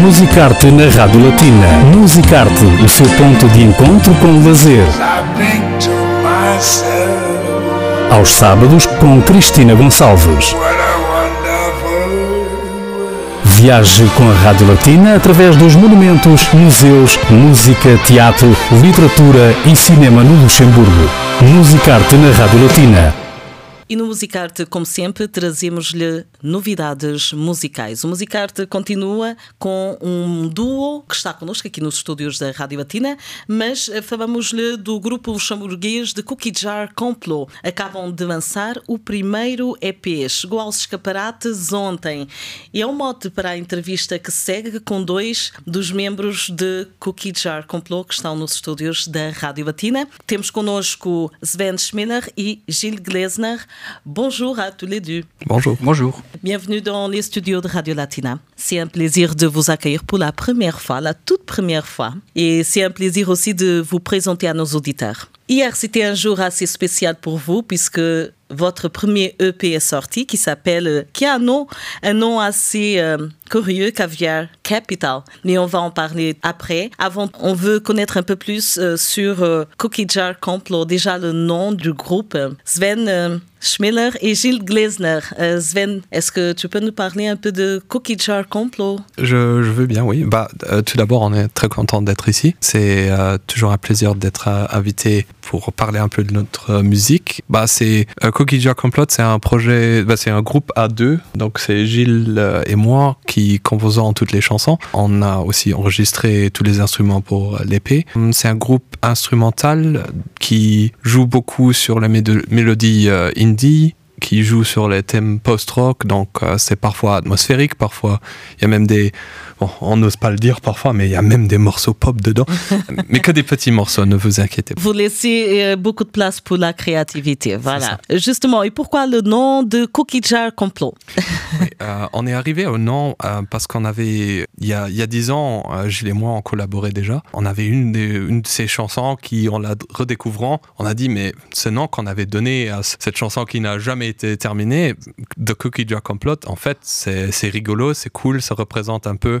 Musicarte na Rádio Latina. Musicarte, o seu ponto de encontro com o lazer. Aos sábados com Cristina Gonçalves. Viaje com a Rádio Latina através dos monumentos, museus, música, teatro, literatura e cinema no Luxemburgo. Musicarte na Rádio Latina. E no Musicarte, como sempre, trazemos-lhe novidades musicais. O Musicarte continua com um duo que está connosco aqui nos estúdios da Rádio Latina, mas eh, falamos-lhe do grupo luxemburguês de Cookie Jar Complot. Acabam de lançar o primeiro EP. Chegou aos escaparates ontem. E é um mote para a entrevista que segue com dois dos membros de Cookie Jar Complot que estão nos estúdios da Rádio Latina. Temos connosco Sven Schmiller e Gilles Glesner. Bonjour à tous les deux. Bonjour. Bonjour. Bienvenue dans les studios de Radio Latina. C'est un plaisir de vous accueillir pour la première fois, la toute première fois. Et c'est un plaisir aussi de vous présenter à nos auditeurs. Hier, c'était un jour assez spécial pour vous puisque votre premier EP est sorti qui s'appelle, qui a un nom, un nom assez euh, curieux, Caviar Capital. Mais on va en parler après. Avant, on veut connaître un peu plus euh, sur euh, Cookie Jar Complot, déjà le nom du groupe. Sven Schmiller et Gilles Glesner. Sven, est-ce que tu peux nous parler un peu de Cookie Jar Complot? Je, veux bien, oui. Bah, tout d'abord, on est très content d'être ici. C'est toujours un plaisir d'être invité pour parler un peu de notre musique. Bah, c'est Cookie Jar Complot, c'est un projet, bah, c'est un groupe à deux. Donc c'est Gilles et moi qui composons toutes les chansons. On a aussi enregistré tous les instruments pour l'épée. C'est un groupe instrumental qui joue beaucoup sur la mélodie indie qui joue sur les thèmes post-rock, donc c'est parfois atmosphérique, parfois il y a même des, bon, on n'ose pas le dire parfois, mais il y a même des morceaux pop dedans, mais que des petits morceaux, ne vous inquiétez pas. Vous laissez beaucoup de place pour la créativité, voilà. Justement, et pourquoi le nom de Cookie Jar Complot? Oui, euh, On est arrivé au nom euh, parce qu'on avait, il y a, 10 ans, euh, Gilles et moi, on collaborait déjà. On avait une, des, une de ces chansons qui, en la redécouvrant, on a dit, mais ce nom qu'on avait donné à cette chanson qui n'a jamais été terminée, de Cookie Jar Complot, en fait, c'est rigolo, c'est cool, ça représente un peu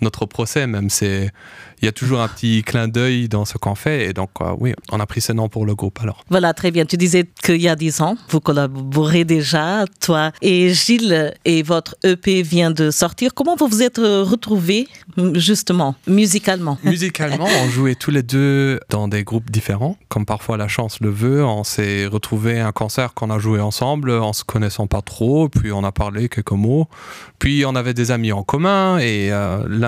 notre procès même. C'est il y a toujours un petit clin d'œil dans ce qu'on fait et donc euh, oui, on a pris ce nom pour le groupe alors. Voilà, très bien. Tu disais qu'il y a 10 ans, vous collaborez déjà, toi et Gilles, et votre EP vient de sortir. Comment vous vous êtes retrouvés justement, musicalement? Musicalement, on jouait tous les deux dans des groupes différents, comme parfois la chance le veut. On s'est retrouvés à un concert qu'on a joué ensemble en se connaissant pas trop, puis on a parlé quelques mots, puis on avait des amis en commun et euh, l'un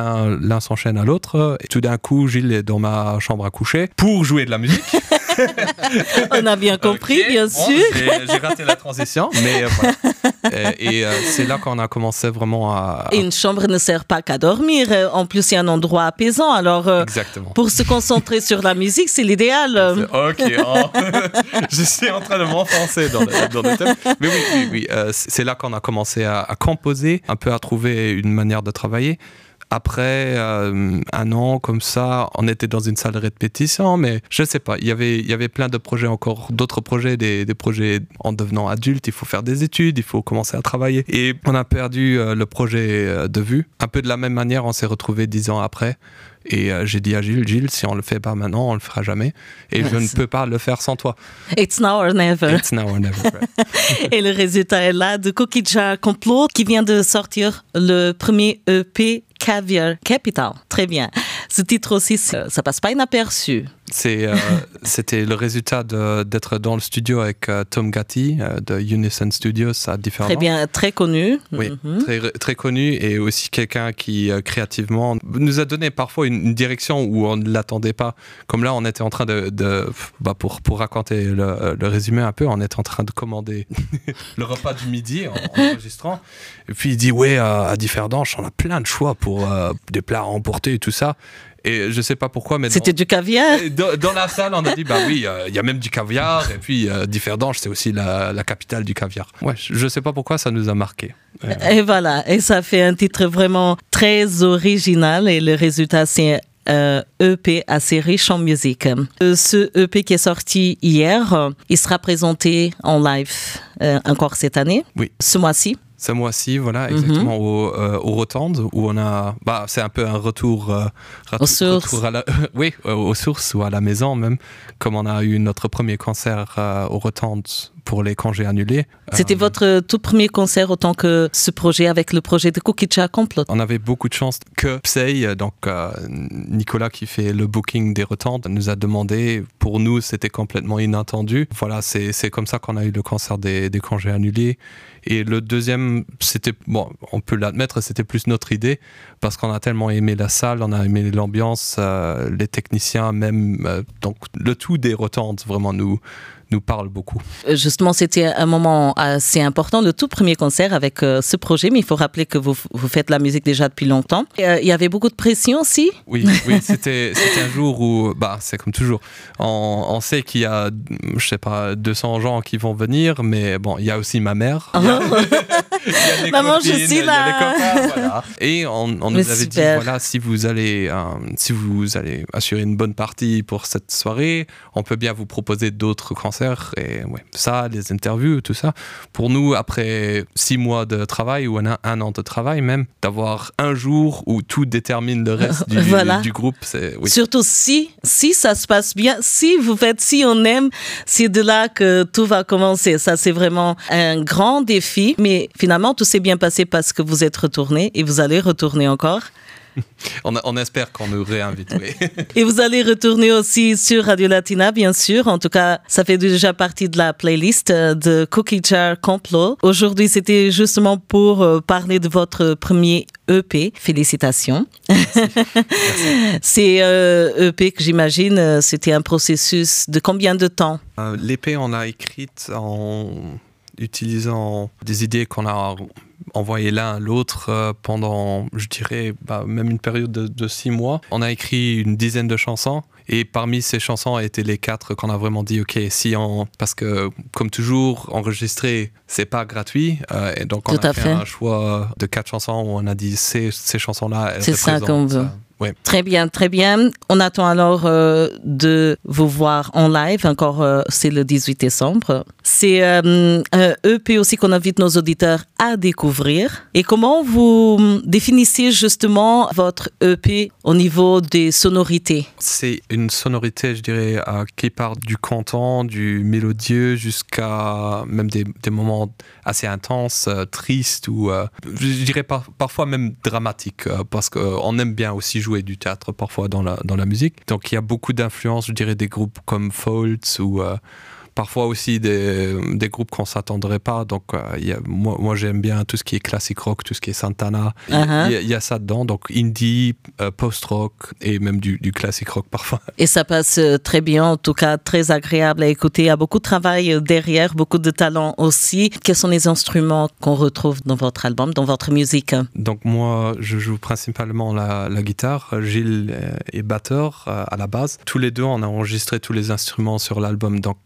s'enchaîne à l'autre. Et tout d'un coup, Gilles est dans ma chambre à coucher pour jouer de la musique. On a bien compris, okay, bien bon, sûr. J'ai raté la transition, mais euh, voilà. Et, et euh, c'est là qu'on a commencé vraiment à, une chambre ne sert pas qu'à dormir. En plus, il y a un endroit apaisant. Alors, euh, Exactement. pour se concentrer sur la musique, c'est l'idéal. Ok, oh. je suis en train de m'enfoncer dans, le, dans le thème. Mais oui, oui, oui. Euh, c'est là qu'on a commencé à, à composer, un peu à trouver une manière de travailler après euh, un an comme ça, on était dans une salle de répétition, mais je ne sais pas, il y avait, il y avait plein de projets encore, d'autres projets, des, des, projets en devenant adulte, il faut faire des études, il faut commencer à travailler. Et on a perdu euh, le projet de vue. Un peu de la même manière, on s'est retrouvé dix ans après. Et euh, j'ai dit à Gilles, Gilles, si on le fait pas maintenant, on le fera jamais. Et je ne peux pas le faire sans toi. It's now or never. It's now or never. Et le résultat est là de Cookie Jar Complot qui vient de sortir le premier EP Caviar Capital. Très bien. Ce titre aussi, ça passe pas inaperçu. C'était euh, le résultat d'être dans le studio avec euh, Tom Gatti euh, de Unison Studios à différents Très bien, très connu. Oui, mm -hmm. très, très, connu et aussi quelqu'un qui créativement nous a donné parfois une, une direction où on ne l'attendait pas. Comme là, on était en train de, de bah pour, pour raconter le, le, résumé un peu, on était en train de commander le repas du midi en, en, enregistrant. Et puis il dit, ouais, à Differdange, on a plein de choix pour des plats à emporter et tout ça. Et je sais pas pourquoi, mais c'était du caviar. Dans, dans, la salle, on a dit bah oui, il euh, y a même du caviar. Et puis euh, Differdange, c'est aussi la, la, capitale du caviar. Ouais, je sais pas pourquoi ça nous a marqué. Euh, et voilà, et ça fait un titre vraiment très original. Et le résultat, c'est euh, EP assez riche en musique. Euh, ce EP qui est sorti hier, euh, il sera présenté en live encore cette année, oui. ce mois-ci. Ce mois-ci, voilà, mhm. exactement, au, euh, au Rotande, où on a. Bah, c'est un peu un retour. Euh, aux sources. à la, oui, aux sources ou à la maison même, comme on a eu notre premier concert au Rotande pour les congés annulés. C'était euh, votre tout premier concert autant que ce projet avec le projet de Kukicha Complot On avait beaucoup de chance que Psei, donc euh, Nicolas qui fait le booking des retantes, nous a demandé. Pour nous, c'était complètement inattendu. Voilà, c'est comme ça qu'on a eu le concert des, des congés annulés. Et le deuxième, c'était, bon, on peut l'admettre, c'était plus notre idée, parce qu'on a tellement aimé la salle, on a aimé l'ambiance, euh, les techniciens, même, donc le tout des vraiment nous, nous parle beaucoup. Euh, justement, c'était un moment assez important, le tout premier concert avec euh, ce projet, mais il faut rappeler que vous, vous faites la musique déjà depuis longtemps. Euh, il y avait beaucoup de pression aussi? Oui, oui c'était un jour où, bah, c'est comme toujours, on, on sait qu'il y a, je sais pas, 200 gens qui vont venir, mais bon, il y a aussi ma mère. Maman, je suis là. Et on, on nous avait dit, voilà, si vous, allez, si vous allez assurer une bonne partie pour cette soirée, on peut bien vous proposer d'autres concerts et ouais, ça, les interviews, tout ça. Pour nous, après six mois de travail ou un, un an de travail même, d'avoir un jour où tout détermine le reste du, du groupe, c'est oui. Surtout si, si ça se passe bien, si vous faites, si on aime, c'est de là que tout va commencer. Ça, c'est vraiment un grand défi, mais finalement, tout s'est bien passé parce que vous êtes retourné et vous allez retourner encore. on, espère qu'on nous réinvite. Et vous allez retourner aussi sur Radio Latina, bien sûr. En tout cas, ça fait déjà partie de la playlist euh, de Cookie Jar Complot. Aujourd'hui, c'était justement pour euh, parler de votre premier EP. Félicitations. C'est EP euh, e que j'imagine, c'était un processus de combien de temps? L'EP, on l'a écrite en utilisant des idées qu'on a envoyées l'un à l'autre euh, pendant, je dirais, bah, même une période de, six mois. On a écrit une dizaine de chansons et parmi ces chansons étaient les quatre qu'on a vraiment dit, ok, si on, parce que comme toujours, enregistrer, c'est pas gratuit, euh, et donc on a fait, un choix de quatre chansons où on a dit ces, ces chansons-là, c'est ça qu'on veut. Très bien, très bien. On attend alors euh, de vous voir en live. Encore, euh, c'est le 18 décembre. C'est euh, un EP aussi qu'on invite nos auditeurs à découvrir. Et comment vous définissez justement votre EP au niveau des sonorités? C'est une sonorité, je dirais, qui part du canton, du mélodieux, jusqu'à même des, moments assez intenses, tristes ou, je dirais, parfois même dramatiques, parce qu'on aime bien aussi jouer et du théâtre parfois dans la, dans la musique. Donc il y a beaucoup d'influences, je dirais, des groupes comme Faults ou euh, parfois aussi des, des groupes qu'on s'attendrait pas. Donc, euh, y a, moi, moi j'aime bien tout ce qui est classique rock, tout ce qui est Santana. Il uh-huh. y, a ça dedans. Donc, indie, euh, post-rock et même du, du classique rock parfois. Et ça passe euh, très bien, en tout cas très agréable à écouter. Il y a beaucoup de travail derrière, beaucoup de talent aussi. Quels sont les instruments qu'on retrouve dans votre album, dans votre musique? Donc, moi, je joue principalement la, la guitare. Gilles est batteur à la base. Tous les deux, on a enregistré tous les instruments sur l'album. Donc,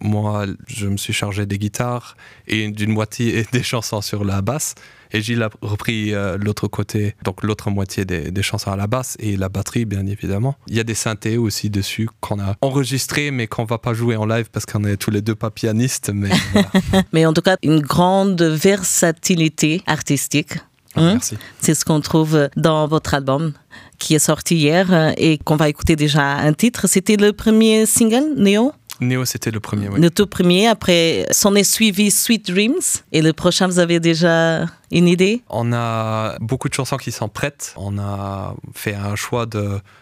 moi, je me suis chargé des guitares et d'une moitié des chansons sur la basse. Et Gilles a repris euh, l'autre côté, donc l'autre moitié des, chansons à la basse et la batterie, bien évidemment. Il y a des synthés aussi dessus qu'on a enregistrés, mais qu'on va pas jouer en live parce qu'on est tous les deux pas pianistes. Mais, mais en tout cas, une grande versatilité artistique. Ah, hein? merci. C'est ce qu'on trouve dans votre album qui est sorti hier et qu'on va écouter déjà un titre. C'était le premier single, Néo Néo, c'était le premier. Le tout premier. Après, s'en est suivi Sweet Dreams. Et le prochain, vous avez déjà une idée? On a beaucoup de chansons qui sont prêtes. On a fait un choix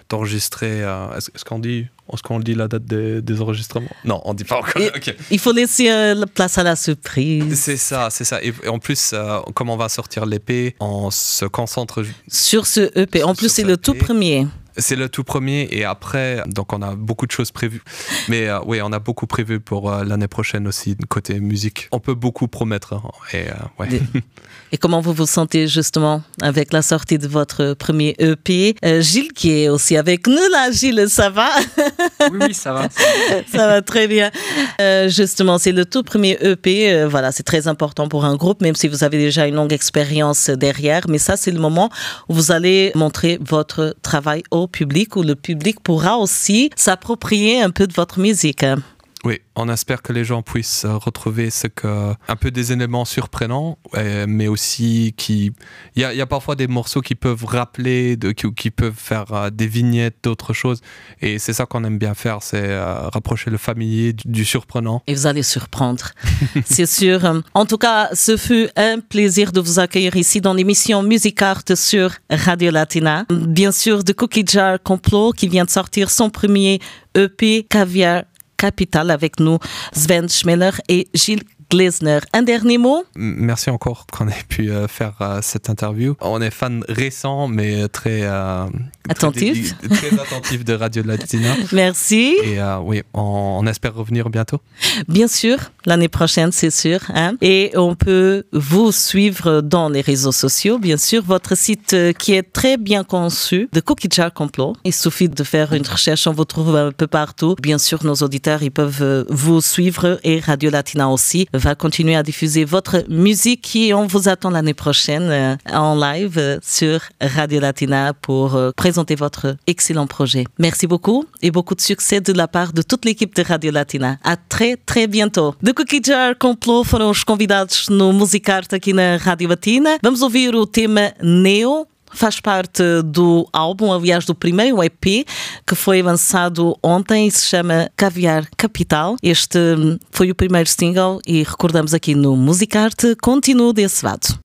d'enregistrer. Euh, est-ce qu'on dit est-ce qu'on dit la date des, enregistrements? Non, on dit pas encore. Il faut laisser euh, la place à la surprise. C'est ça, c'est ça. Et, en plus, euh, comme on va sortir l'épée, on se concentre sur ce EP. En plus, c'est le tout premier. C'est le tout premier et après, donc on a beaucoup de choses prévues. Mais euh, oui, on a beaucoup prévu pour euh, l'année prochaine aussi, côté musique. On peut beaucoup promettre. Hein, et, euh, ouais. et comment vous vous sentez justement avec la sortie de votre premier EP Gilles qui est aussi avec nous là. Gilles, ça va? Oui, oui, ça va. ça va très bien. justement, c'est le tout premier EP. voilà, c'est très important pour un groupe, même si vous avez déjà une longue expérience derrière. Mais ça, c'est le moment où vous allez montrer votre travail au public où le public pourra aussi s'approprier un peu de votre musique. Oui, on espère que les gens puissent retrouver ce que, un peu des éléments surprenants, mais aussi qui, il y a, parfois des morceaux qui peuvent rappeler, de, qui, peuvent faire des vignettes d'autres choses, et c'est ça qu'on aime bien faire, c'est rapprocher le familier du, du, surprenant. Et vous allez surprendre, c'est sûr. En tout cas, ce fut un plaisir de vous accueillir ici dans l'émission Music Art sur Radio Latina. Bien sûr, de Cookie Jar Complot qui vient de sortir son premier EP Caviar Capital avec nous, Sven Schmeller et Gilles Glesner. Un dernier mot? Merci encore qu'on ait pu euh, faire euh, cette interview. On est fan récent, mais très euh, attentif, très, très, attentif de Radio Latina. Merci. Et euh, oui, on, on, espère revenir bientôt. Bien sûr, l'année prochaine, c'est sûr. Hein? Et on peut vous suivre dans les réseaux sociaux, bien sûr. Votre site qui est très bien conçu, de Cookie Jar Complot. Il suffit de faire une recherche, on vous trouve un peu partout. Bien sûr, nos auditeurs, ils peuvent vous suivre et Radio Latina aussi va continuer à diffuser votre musique et on vous attend l'année prochaine euh, en live euh, sur Radio Latina pour euh, présenter votre excellent projet. Merci beaucoup et beaucoup de succès de la part de toute l'équipe de Radio Latina. À très, très bientôt. De Cookie Jar Complot foram os convidados no Musicarte aqui na Rádio Latina. Vamos ouvir o tema Neo, faz parte do álbum, aliás, do primeiro EP que foi lançado ontem e se chama Caviar Capital. Este foi o primeiro single e recordamos aqui no Musicarte. Continuo desse lado.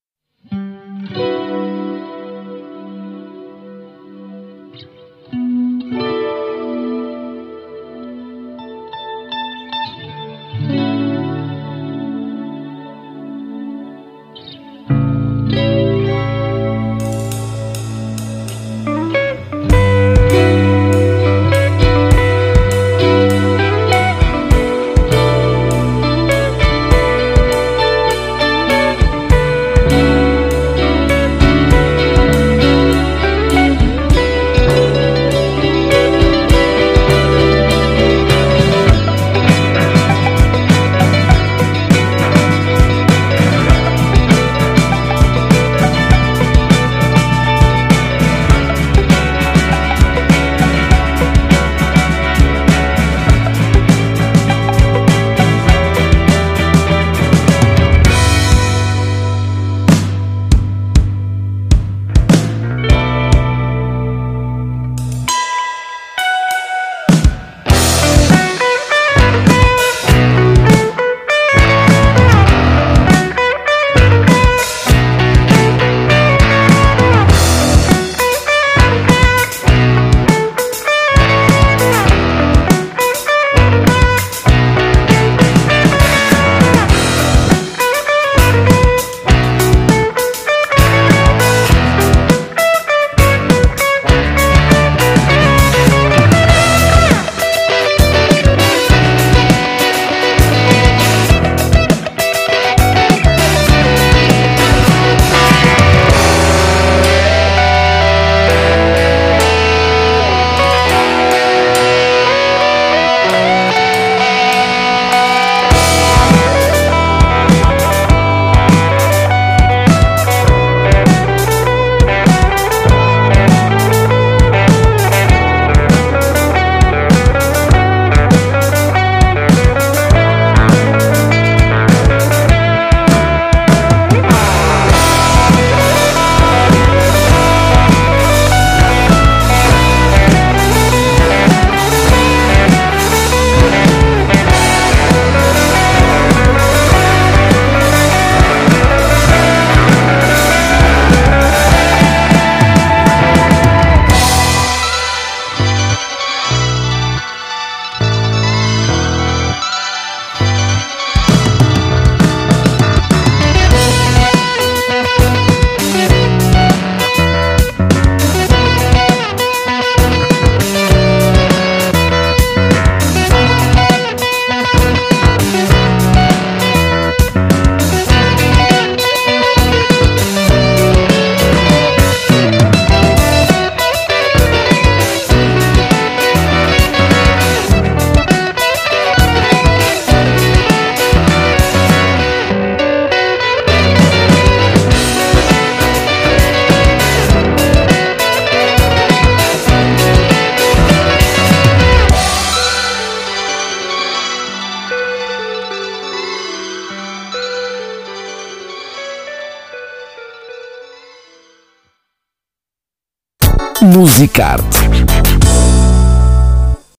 Musicarte